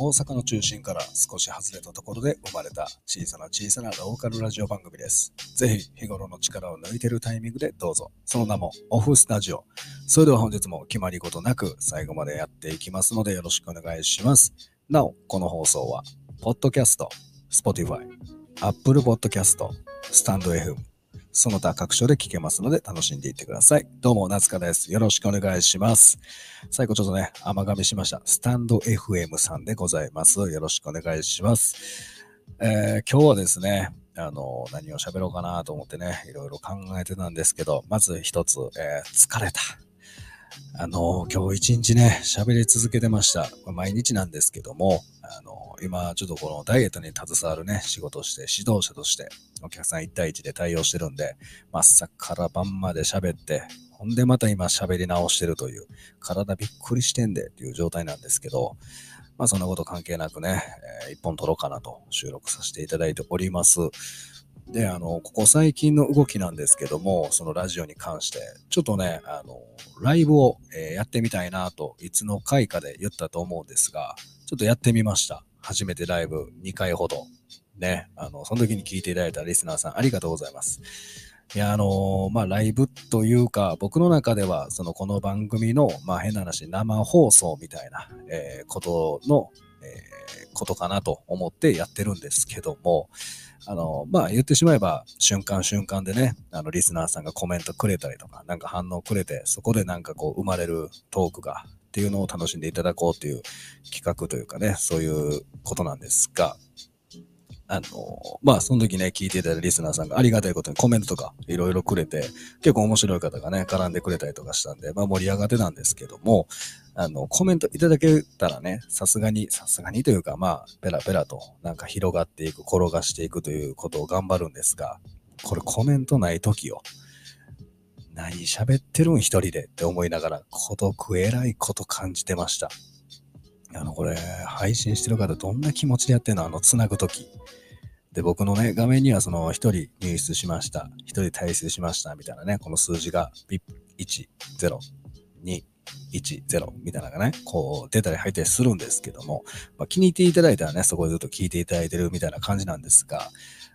大阪の中心から少し外れたところで生まれた小さな小さなローカルラジオ番組です。ぜひ日頃の力を抜いてるタイミングでどうぞ。その名もオフスタジオ。それでは本日も決まり事なく最後までやっていきますのでよろしくお願いします。なお、この放送は、ポッドキャスト、Spotify、Apple Podcast、スタンド FM、その他各所で聞けますので楽しんでいってください。どうも、夏香です。よろしくお願いします。最後ちょっとね、甘噛みしました。スタンド FM さんでございます。よろしくお願いします。えー今日はですね、あの、何を喋ろうかなと思ってね、いろいろ考えてたんですけど、まず一つ、えー疲れた。あの、今日一日ね、喋り続けてました。毎日なんですけども、あの、今、ちょっとこのダイエットに携わるね、仕事をして、指導者として、お客さん1対1で対応してるんで、まあ朝から晩まで喋って、ほんでまた今喋り直してるという、体びっくりしてんでっていう状態なんですけど、まあそんなこと関係なくね、えー一本撮ろうかなと収録させていただいております。で、あの、ここ最近の動きなんですけども、そのラジオに関して、ちょっとね、あの、ライブを、えやってみたいなと、いつの回かで言ったと思うんですが、ちょっとやってみました。初めてライブ2回ほど。ね、あの、その時に聞いていただいたリスナーさんありがとうございます。いや、あのまあ、ライブというか、僕の中では、その、この番組の、まあ、変な話、生放送みたいな、えーことの、えーことかなと思ってやってるんですけども、あの、まあ、言ってしまえば、瞬間瞬間でね、あの、リスナーさんがコメントくれたりとか、なんか反応くれて、そこでなんかこう、生まれるトークが、っていうのを楽しんでいただこうという企画というかね、そういうことなんですが、あの、まあ、その時ね、聞いていただいたリスナーさんがありがたいことにコメントとかいろいろくれて、結構面白い方がね、絡んでくれたりとかしたんで、まあ盛り上がってたんですけども、あの、コメントいただけたらね、さすがに、さすがにというか、まあ、ペラペラとなんか広がっていく、転がしていくということを頑張るんですが、これコメントない時よ。何喋ってるん一人でって思いながら、孤独えらいこと感じてました。あの、これ、配信してる方どんな気持ちでやってんの？あの、つなぐとき。で、僕のね、画面にはその、一人入室しました。一人退出しました。みたいなね、この数字が、ピッ1、0、2、1、0みたいなのがね、こう出たり入ったりするんですけども、まあ、気に入っていただいたらね、そこでずっと聞いていただいてるみたいな感じなんですが、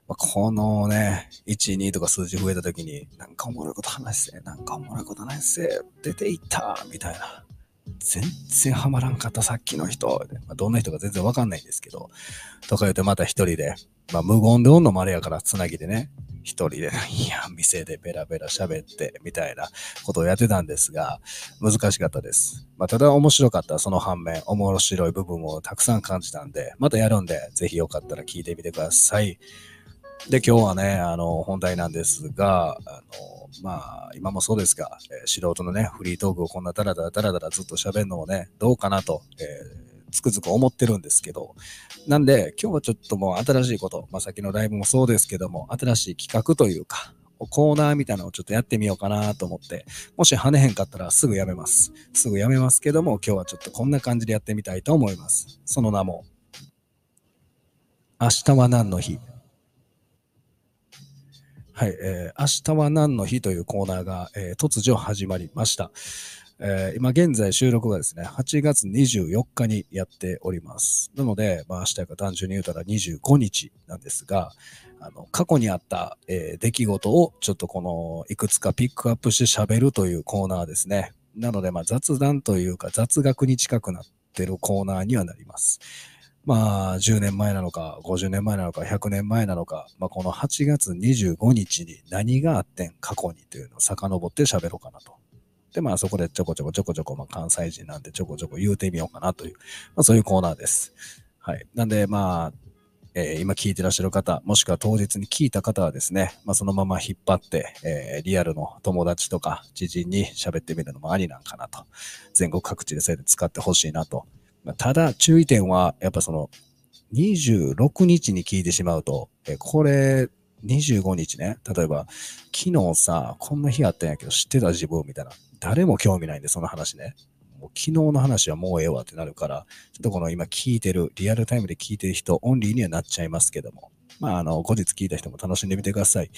まあ、このね、1、2とか数字増えた時に、なんかおもろいこと話せ、なんかおもろいこと話せ、出ていったみたいな。全然ハマらんかったさっきの人。まあ、どんな人か全然わかんないんですけど、とか言ってまた一人で、まあ無言でおんのもあれやからつなぎでね、一人で、いや、店でベラベラ喋って、みたいなことをやってたんですが、難しかったです。まあ、ただ面白かったその反面、面白い部分をたくさん感じたんで、またやるんで、ぜひよかったら聞いてみてください。で、今日はね、あの、本題なんですが、あの、まあ、今もそうですが、えー素人のね、フリートークをこんなダラダラダラダラずっと喋るのもね、どうかなと、えーつくづく思ってるんですけど、なんで、今日はちょっともう新しいこと、まあ、さきのライブもそうですけども、新しい企画というか、コーナーみたいなのをちょっとやってみようかなと思って、もし跳ねへんかったらすぐやめます。すぐやめますけども、今日はちょっとこんな感じでやってみたいと思います。その名も、明日は何の日？はい、えー明日は何の日というコーナーが、えー突如始まりました。えー今現在収録がですね、8月24日にやっております。なので、まあ明日が単純に言うたら25日なんですが、あの、過去にあった、えー出来事をちょっとこの、いくつかピックアップして喋るというコーナーですね。なので、まあ雑談というか雑学に近くなってるコーナーにはなります。まあ、10年前なのか、50年前なのか、100年前なのか、まあ、この8月25日に何があってん、過去にというのを遡って喋ろうかなと。で、まあ、そこでちょこちょこちょこちょこ、まあ、関西人なんでちょこちょこ言うてみようかなという、まあ、そういうコーナーです。はい。なんで、まあ、えー今聞いてらっしゃる方、もしくは当日に聞いた方はですね、まあ、そのまま引っ張って、えーリアルの友達とか知人に喋ってみるのもありなんかなと。全国各地でそれで使ってほしいなと。まあただ、注意点は、やっぱその、26日に聞いてしまうと、えこれ、25日ね、例えば、昨日さ、こんな日あったんやけど知ってた自分みたいな。誰も興味ないんで、その話ね。もう昨日の話はもうええわってなるから、ちょっとこの今聞いてる、リアルタイムで聞いてる人、オンリーにはなっちゃいますけども。まあ、あの、後日聞いた人も楽しんでみてください。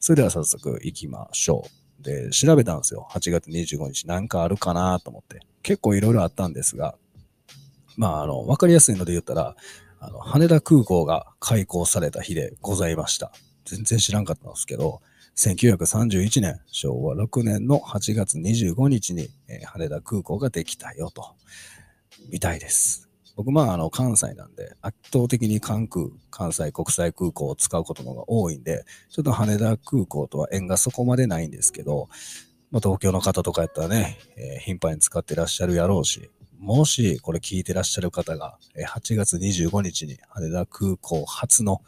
それでは早速行きましょう。で、調べたんですよ。8月25日なんかあるかなと思って。結構いろいろあったんですが、まあ、あの、わかりやすいので言ったら、あの、羽田空港が開港された日でございました。全然知らんかったんですけど、1931年、昭和6年の8月25日に、えー、羽田空港ができたよと、みたいです。僕、まあ、あの、関西なんで、圧倒的に関空、関西国際空港を使うことの方が多いんで、ちょっと羽田空港とは縁がそこまでないんですけど、まあ、東京の方とかやったらね、えー、頻繁に使ってらっしゃるやろうし、もしこれ聞いてらっしゃる方が、8月25日に羽田空港初の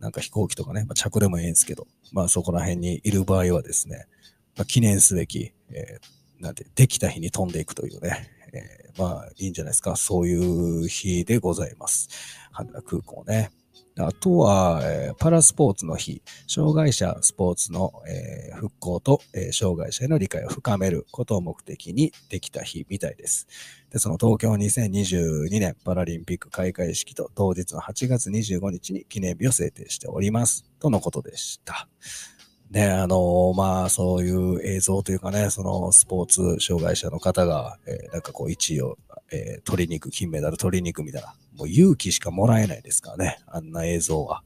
なんか飛行機とかね、まあ、着でもいいんですけど、まあそこら辺にいる場合はですね、まあ、記念すべき、えー、なんて、できた日に飛んでいくというね、えー、まあいいんじゃないですか。そういう日でございます。羽田空港ね。あとは、えー、パラスポーツの日、障害者スポーツの、えー、復興と、えー、障害者への理解を深めることを目的にできた日みたいです。で、その東京2022年パラリンピック開会式と当日の8月25日に記念日を制定しております。とのことでした。ね、あのまあ、そういう映像というかね、そのスポーツ障害者の方が、えー、なんかこう、1位を、えー、取りに行く、金メダル取りに行くみたいな、もう勇気しかもらえないですからね、あんな映像は。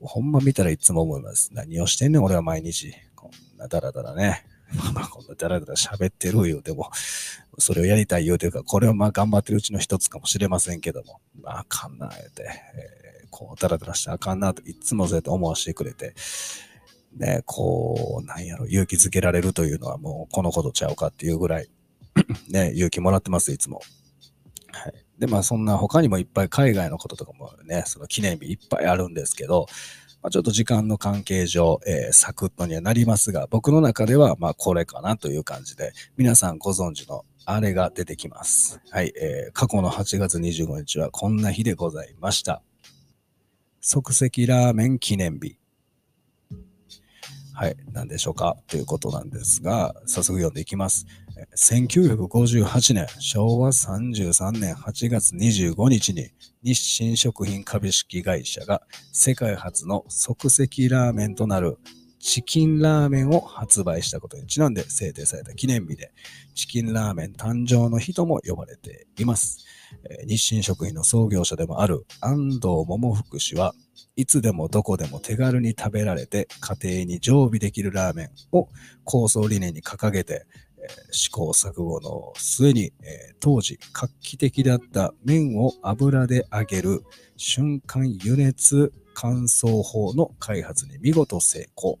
ほんま見たらいつも思います。何をしてんねん、俺は毎日。こんなダラダラね。まあ、こんなダラダラ喋ってる言うても、それをやりたい言うてるか、これをまあ頑張ってるうちの一つかもしれませんけども、まああかんな、言うて、えー、こうダラダラしてあかんなといつもそうやって思わせてくれて、ね、こう、なんやろ、勇気づけられるというのはもうこのことちゃうかっていうぐらい、ね、勇気もらってます、いつも。はい。で、まあそんな他にもいっぱい海外のこととかもね、その記念日いっぱいあるんですけど、まあ、ちょっと時間の関係上、えー、サクッとにはなりますが、僕の中ではまあこれかなという感じで、皆さんご存知のあれが出てきます。はい、えー、過去の8月25日はこんな日でございました。即席ラーメン記念日。はい、何でしょうかということなんですが、早速読んでいきます。1958年、昭和33年8月25日に日清食品株式会社が世界初の即席ラーメンとなるチキンラーメンを発売したことにちなんで制定された記念日で、チキンラーメン誕生の日とも呼ばれています。日清食品の創業者でもある安藤桃福氏はいつでもどこでも手軽に食べられて家庭に常備できるラーメンを構想理念に掲げて、えー、試行錯誤の末に、えー、当時画期的だった麺を油で揚げる瞬間油熱乾燥法の開発に見事成功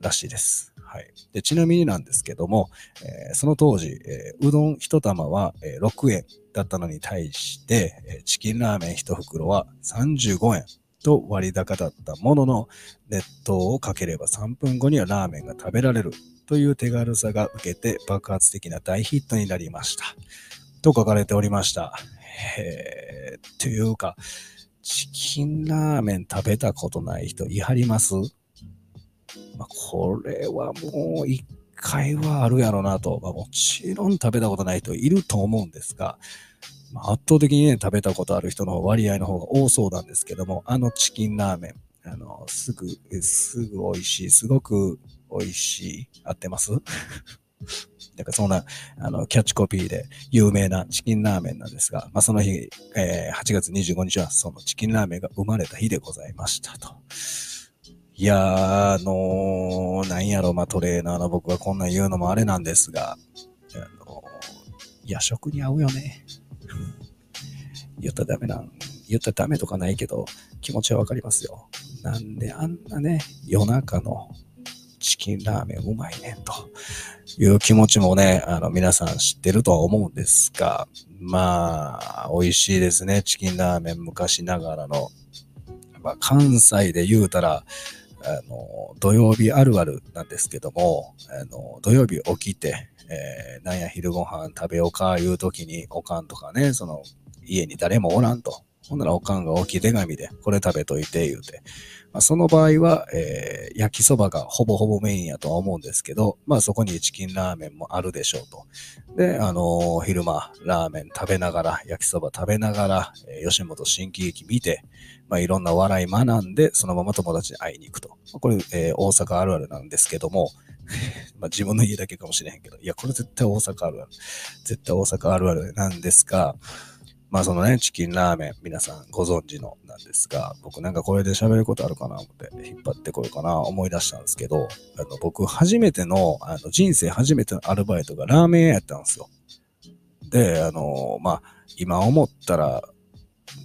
らしいです。はい、でちなみになんですけども、えー、その当時、えー、うどん1玉は、えー、6円だったのに対して、えチキンラーメン1袋は35円と割高だったものの、熱湯をかければ3分後にはラーメンが食べられるという手軽さが受けて爆発的な大ヒットになりました。と書かれておりました。えー、というか、チキンラーメン食べたことない人いはります？まあ、これはもう一回はあるやろなと、まあ、もちろん食べたことない人いると思うんですが、まあ、圧倒的にね、食べたことある人の割合の方が多そうなんですけども、あのチキンラーメン、あの、すぐ、すぐ美味しい、すごく美味しい、合ってます？なんかそんな、あの、キャッチコピーで有名なチキンラーメンなんですが、まあ、その日、えー、8月25日はそのチキンラーメンが生まれた日でございましたと。いやー、あのー、なんやろ、まあ、トレーナーの僕がこんな言うのもあれなんですが、あのー、夜食に合うよね。言ったらダメなん、言ったらダメとかないけど、気持ちはわかりますよ。なんであんなね、夜中のチキンラーメンうまいねんという気持ちもね、あの皆さん知ってるとは思うんですが、まあ、美味しいですね。チキンラーメン昔ながらの。まあ、関西で言うたら、あの、土曜日あるあるなんですけども、あの、土曜日起きて、えー、なんや昼ご飯食べようかいう時に、おかんとかね、その、家に誰もおらんと。ほんならおかんが置き手紙で、これ食べといて、言うて。まあ、その場合は、えー、焼きそばがほぼほぼメインやとは思うんですけど、まあそこにチキンラーメンもあるでしょうと。で、あのー、昼間、ラーメン食べながら、焼きそば食べながら、えー、吉本新喜劇見て、まあいろんな笑い学んで、そのまま友達に会いに行くと。これ、えー、大阪あるあるなんですけども、まあ自分の家だけかもしれへんけど、いや、これ絶対大阪あるある。絶対大阪あるあるなんですが、まあそのね、チキンラーメン、皆さんご存知のなんですが、僕なんかこれで喋ることあるかな思って引っ張ってこようかな思い出したんですけど、あの僕初めての、あの人生初めてのアルバイトがラーメン屋やったんですよ。で、あの、まあ今思ったら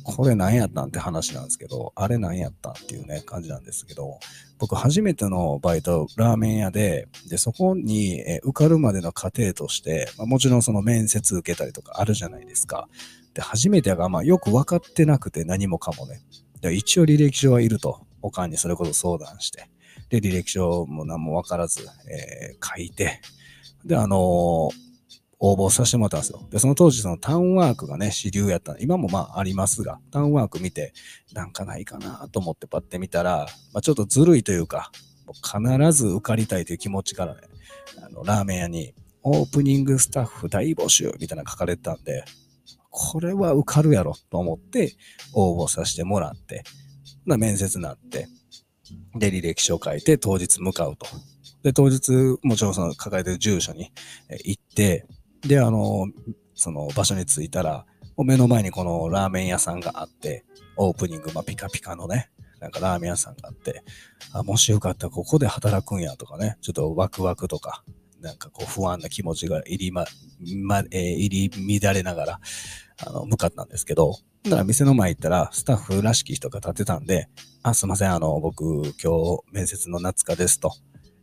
これ何やったんって話なんですけど、あれ何やったんっていうね、感じなんですけど、僕初めてのバイト、ラーメン屋で、で、そこに、え受かるまでの過程として、まあ、もちろんその面接受けたりとかあるじゃないですか。で、初めてが、まあよく分かってなくて何もかもね。で一応履歴書はいると、おかんにそれこそ相談して、で、履歴書も何も分からず、えー、書いて、で、あのー応募させてもらったんですよ。で、その当時そのタウンワークがね、主流やった今もまあありますが、タウンワーク見て、なんかないかなと思ってパッて見たら、まあ、ちょっとずるいというか、必ず受かりたいという気持ちからね、あの、ラーメン屋に、オープニングスタッフ大募集みたいなの書かれてたんで、これは受かるやろと思って応募させてもらって、な面接になって、で、履歴書書いて当日向かうと。で、当日、もちろんその抱えてる住所に行って、で、あの、その場所に着いたら、目の前にこのラーメン屋さんがあって、オープニング、まあ、ピカピカのね、なんかラーメン屋さんがあって、あ、もしよかったらここで働くんやとかね、ちょっとワクワクとか、なんかこう不安な気持ちが入りま、ま、えー、入り乱れながら、あの、向かったんですけど、だから店の前行ったら、スタッフらしき人が立ってたんで、あ、すいません、あの、僕、今日、面接の夏香ですと、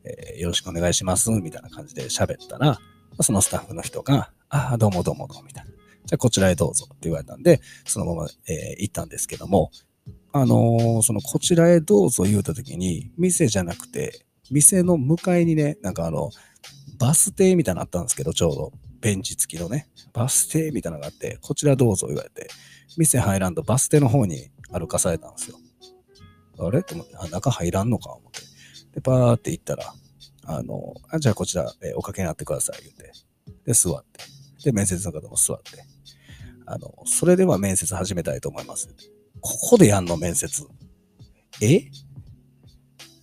え、よろしくお願いします、みたいな感じで喋ったら、そのスタッフの人が、ああ、どうもどうもどうも、みたいな。じゃあこちらへどうぞって言われたんで、そのまま、えー、行ったんですけども、あのー、そのこちらへどうぞ言うたときに、店じゃなくて、店の向かいにね、なんかあの、バス停みたいなのあったんですけど、ちょうど。ベンチ付きのね、バス停みたいなのがあって、こちらどうぞ言われて、店入らんとバス停の方に歩かされたんですよ。あれ？と思って、あ、中入らんのか？思って。で、パーって行ったら、あの、あじゃあこちら、えー、おかけになってください、言って。で、座って。で、面接の方も座って。あの、それでは面接始めたいと思います。ここでやんの、面接。え？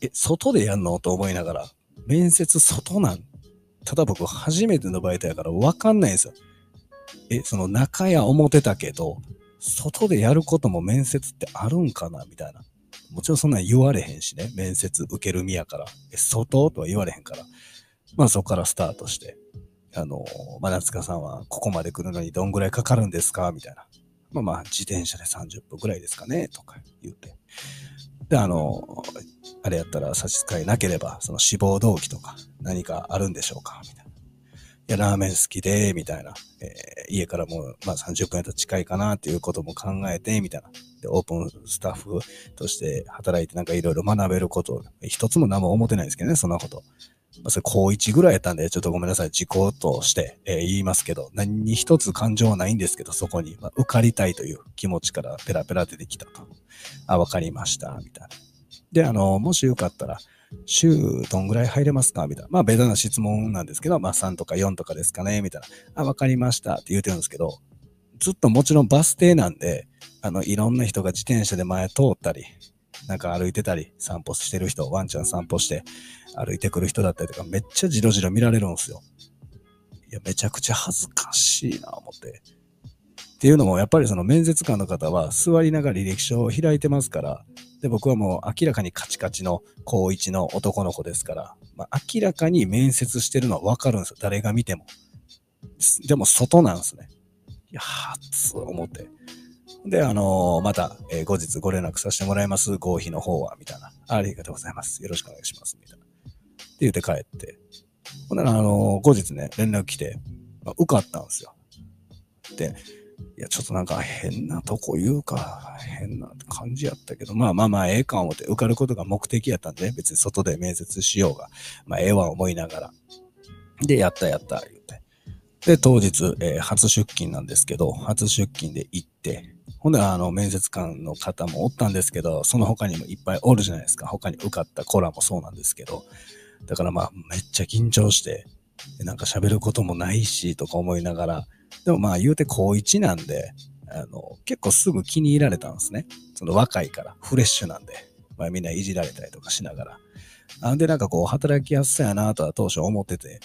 え、外でやんの？と思いながら、面接外なん？ただ僕初めてのバイトやからわかんないんですよ。え、その中や思ってたけど、外でやることも面接ってあるんかな？みたいな。もちろんそんな言われへんしね。面接受ける身やから。え、外とは言われへんから。まあそこからスタートして。あの、まあ、夏香さんはここまで来るのにどんぐらいかかるんですか？みたいな。まあまあ、自転車で30分ぐらいですかね？とか言って。で、あの、あれやったら差し支えなければ、その志望動機とか何かあるんでしょうか？みたいな。や、ラーメン好きで、みたいな。えー、家からもう、まあ30分やったら近いかなっていうことも考えて、みたいな。で、オープンスタッフとして働いてなんかいろいろ学べること、一つも何も思ってないですけどね、そんなこと。まあ、それ高1ぐらいやったんで、ちょっとごめんなさい、時効として、えー、言いますけど、何に一つ感情はないんですけど、そこに、まあ、受かりたいという気持ちからペラペラ出てきたと。あ、わかりました、みたいな。で、あの、もしよかったら、週どんぐらい入れますか？みたいな。まあ、ベタな質問なんですけど、まあ、3とか4とかですかねみたいな。あ、わかりましたって言うてるんですけど、ずっともちろんバス停なんで、あの、いろんな人が自転車で前通ったり、なんか歩いてたり、散歩してる人、ワンちゃん散歩して歩いてくる人だったりとか、めっちゃじろじろ見られるんですよ。いや、めちゃくちゃ恥ずかしいな、思って。っていうのも、やっぱりその面接官の方は座りながら履歴書を開いてますから、で、僕はもう明らかにカチカチの高一の男の子ですから、まあ、明らかに面接してるのはわかるんですよ。誰が見ても。でも外なんですね。いや、つ思って。で、あのー、また、えー、後日ご連絡させてもらいます。合否の方は、みたいな。ありがとうございます。よろしくお願いします。みたいな。って言って帰って。ほんなら、あのー、後日ね、連絡来て、まあ、受かったんですよ。で、いや、ちょっとなんか変なとこ言うか、変な感じやったけど、まあまあまあ、ええか思って、受かることが目的やったんで、別に外で面接しようが、まあ、ええわ思いながら。で、やったやった、言って。で、当日、えー、初出勤なんですけど、初出勤で行って、ほんで、あの、面接官の方もおったんですけど、その他にもいっぱいおるじゃないですか。他に受かったコラもそうなんですけど。だからまあ、めっちゃ緊張して、なんか喋ることもないし、とか思いながら、でもまあ言うて高1なんで、あの、結構すぐ気に入られたんですね。その若いから、フレッシュなんで、まあみんないじられたりとかしながら。なんでなんかこう、働きやすさやなとは当初思ってて、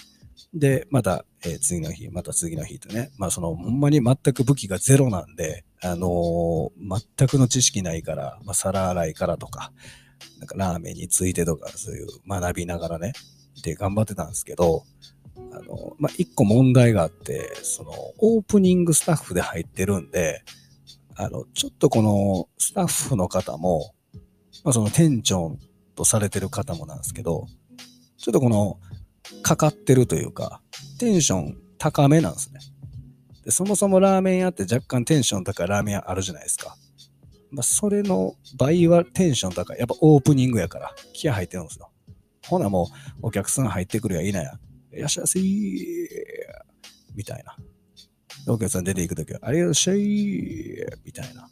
で、また、えー次の日、また次の日とね、まあその、ほんまに全く武器がゼロなんで、あのー全くの知識ないから、まあ皿洗いからとか、なんかラーメンについてとか、そういう学びながらね、で頑張ってたんですけど、あの、まあ、一個問題があって、その、オープニングスタッフで入ってるんで、あの、ちょっとこのスタッフの方も、まあ、その店長とされてる方もなんですけど、ちょっとこの、かかってるというか、テンション高めなんですね。でそもそもラーメン屋って若干テンション高いラーメン屋あるじゃないですか。まあ、それの倍はテンション高い。やっぱオープニングやから気合入ってるんですよ。ほなもうお客さん入ってくるやいなや。いらっしゃいみたいな。お客さん出ていくときは、ありがとうございみたいな。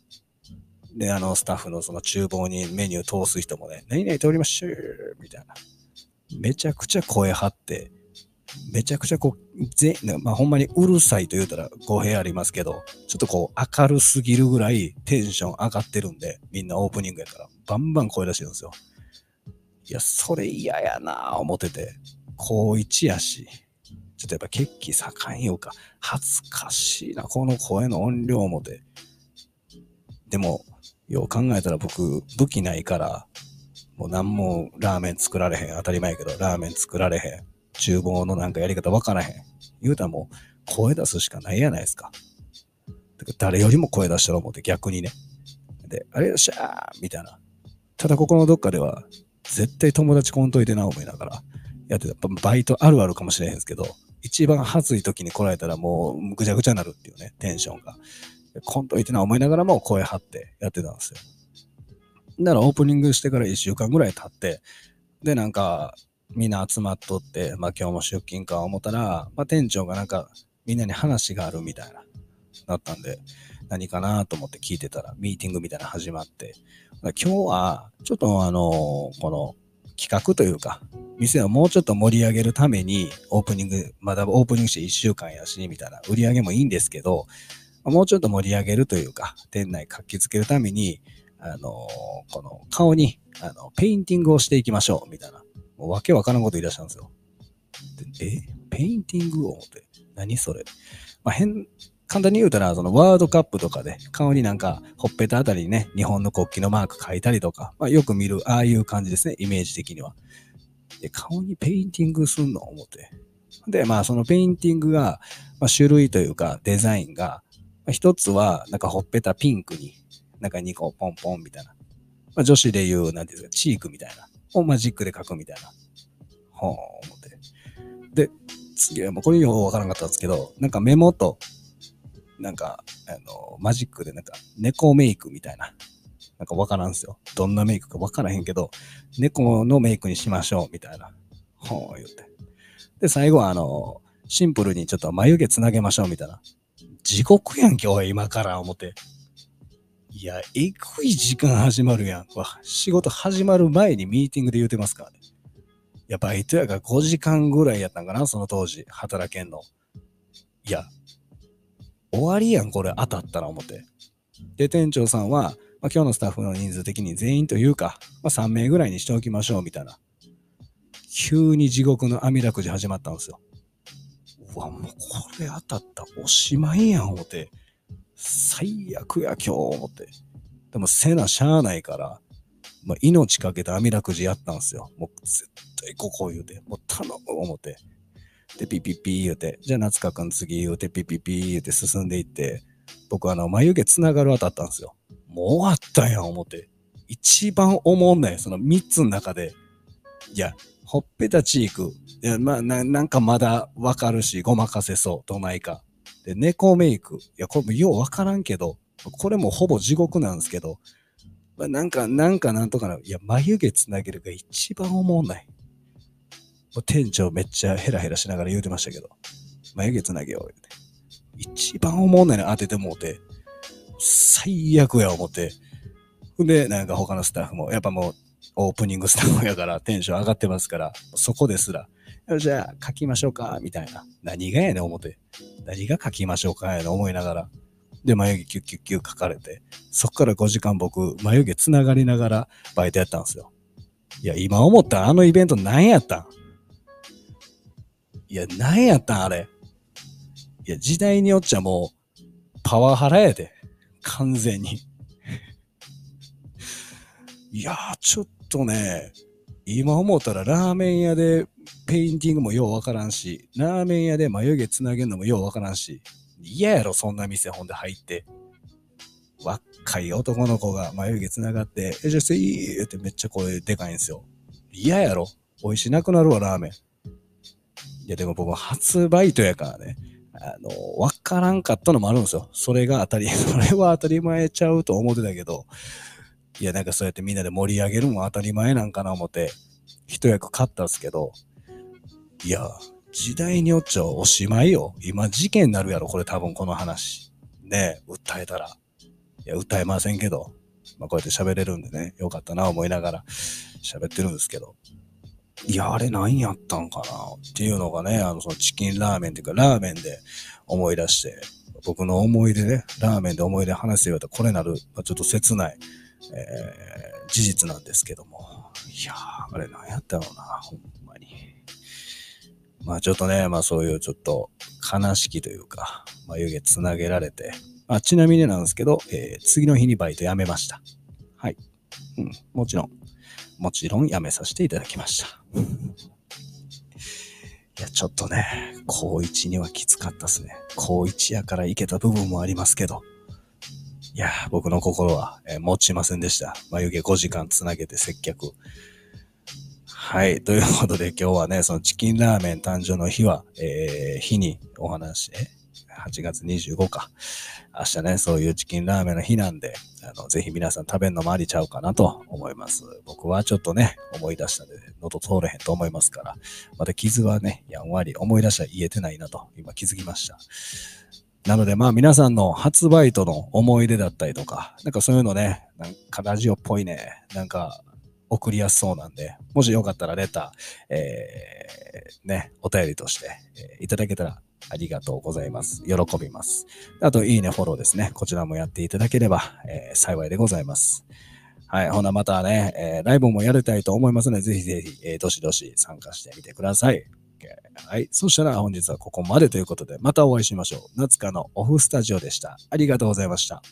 で、あの、スタッフのその厨房にメニュー通す人もね、何々通りましょうみたいな。めちゃくちゃ声張って、めちゃくちゃこう、ぜ、まあ、ほんまにうるさいと言うたら語弊ありますけど、ちょっとこう明るすぎるぐらいテンション上がってるんで、みんなオープニングやから、バンバン声出してるんですよ。いや、それ嫌やなぁ思ってて、高一やし、ちょっとやっぱ血気盛んようか、恥ずかしいな、この声の音量もて。でも、よう考えたら僕、武器ないから、もう何もラーメン作られへん。当たり前やけど、ラーメン作られへん。厨房のなんかやり方わからへん。言うたらもう、声出すしかないやないですか。か誰よりも声出したら思って逆にね。で、あれよっしゃーみたいな。ただここのどっかでは、絶対友達こんといてな思いながら、やってた。バイトあるあるかもしれへんですけど、一番恥ずい時に来られたらもうぐちゃぐちゃになるっていうね、テンションが。こんといてな思いながらも声張ってやってたんですよ。だからオープニングしてから1週間ぐらい経って、で、なんか、みんな集まっとって、まあ今日も出勤か思ったら、まあ店長がなんか、みんなに話があるみたいな、だったんで、何かなと思って聞いてたら、ミーティングみたいな始まって、今日は、ちょっとあの、この企画というか、店をもうちょっと盛り上げるために、オープニング、まだオープニングして1週間やし、みたいな、売り上げもいいんですけど、もうちょっと盛り上げるというか、店内活気づけるために、あのこの顔に、あの、ペインティングをしていきましょう、みたいな。もうわけわからんこと言い出したんですよ。でえ？ペインティングを思って、何それ？まあ、変、簡単に言うたら、そのワールドカップとかで顔になんかほっぺたあたりにね、日本の国旗のマーク書いたりとか、まあ、よく見る、ああいう感じですね、イメージ的には。で、顔にペインティングすんの思って。で、まあそのペインティングが、まあ、種類というかデザインが、まあ、一つはなんかほっぺたピンクに、なんか2個ポンポンみたいな。まあ、女子で言う、なんていうか、チークみたいな。をマジックで書くみたいな。ほー思って。で、次はもうこれようわからなかったんですけど、なんか目元、なんか、あの、マジックでなんか猫メイクみたいな。なんかわからんすよ。どんなメイクかわからへんけど、猫のメイクにしましょうみたいな。ほー言って。で、最後はあの、シンプルにちょっと眉毛つなげましょうみたいな。地獄やんけ、おい、今から思って。いや、えぐい時間始まるやん。わ仕事始まる前にミーティングで言うてますからね。いや、バイトやから5時間ぐらいやったんかな、その当時、働けんの。いや、終わりやん、これ当たったら思って。で、店長さんは、まあ、今日のスタッフの人数的に全員というか、まあ、3名ぐらいにしておきましょう、みたいな。急に地獄の網だくじ始まったんですよ。うわ、もうこれ当たったおしまいやん、思って。最悪や、今日、思って。でも、せなしゃあないから、まあ、命かけて網だくじやったんですよ。もう絶対ここ言うて、もう頼む思って。で、ピピピ言うて、じゃあ夏香くん次言うて、ピピピ言うて進んでいって、僕あの、眉毛つながる当たったんですよ。もう終わったやん、思って。一番思んない、その3つの中で。いや、ほっぺたチーク。いや、まあ、ななんかまだわかるし、ごまかせそう、どないか。で、猫メイク。いや、これもようわからんけど、これもほぼ地獄なんですけど、まあ、なんか、なんかなんとかな。いや、眉毛つなげるが一番思んない。もう店長めっちゃヘラヘラしながら言うてましたけど、眉毛つなげよう、言うて。一番思んないの当ててもうて、最悪や思って。で、なんか他のスタッフも、やっぱもう、オープニングスタッフやからテンション上がってますから、そこですら、じゃあ書きましょうか、みたいな。何がやねん、思って。何が書きましょうか、やねん、思いながら。で、眉毛キュッキュッキュッ書かれて、そっから5時間僕、眉毛つながりながらバイトやったんですよ。いや、今思ったらあのイベント何やったんいや、なんやったんあれ。いや、時代によっちゃもう、パワハラやで。完全に。いやー、ちょっとね、今思ったらラーメン屋でペインティングもようわからんし、ラーメン屋で眉毛つなげるのもようわからんし、嫌やろ、そんな店ほんで入って。若い男の子が眉毛つながって、え、じゃあせいってめっちゃ声でかいんですよ。嫌やろ美味しなくなるわ、ラーメン。いや、でも僕初バイトやからね。あの、わからんかったのもあるんですよ。それが当たり、それは当たり前ちゃうと思ってたけど、いや、なんかそうやってみんなで盛り上げるも当たり前なんかな思って、一役買ったんですけど、いや、時代によっちゃおしまいよ。今事件になるやろ、これ多分この話。ねえ、訴えたら。いや、訴えませんけど、まあこうやって喋れるんでね、よかったな思いながら喋ってるんですけど。いや、あれ何やったんかなっていうのがね、あの、そのチキンラーメンっていうか、ラーメンで思い出して、僕の思い出ね、ラーメンで思い出話して言われたこれなる、まあ、ちょっと切ない、えー、事実なんですけども。いやー、あれ何やったろうな、ほんまに。まあちょっとね、まあそういうちょっと悲しきというか、眉毛つなげられて、あちなみになんですけど、えー、次の日にバイト辞めました。はい。うん、もちろん、もちろん辞めさせていただきました。いや、ちょっとね、高1にはきつかったっすね。高1やからいけた部分もありますけど、いや、僕の心は、えー、持ちませんでした。眉毛5時間つなげて接客。はい。ということで今日はね、そのチキンラーメン誕生の日は、えー、日にお話、え8月25か。明日ね、そういうチキンラーメンの日なんで、あの、ぜひ皆さん食べるのもありちゃうかなと思います。僕はちょっとね、思い出したんで、喉通れへんと思いますから、また傷はね、やんわり思い出したら言えてないなと、今気づきました。なのでまあ皆さんの発売との思い出だったりとか、なんかそういうのね、なんかラジオっぽいね、なんか送りやすそうなんで、もしよかったらレター、えー、ね、お便りとして、えー、いただけたらありがとうございます。喜びます。あと、いいね、フォローですね。こちらもやっていただければ、えー、幸いでございます。はい。ほな、またね、えー、ライブもやりたいと思いますので、ぜひぜひ、えー、どしどし参加してみてください。はい。そしたら本日はここまでということで、またお会いしましょう。夏香のオフスタジオでした。ありがとうございました。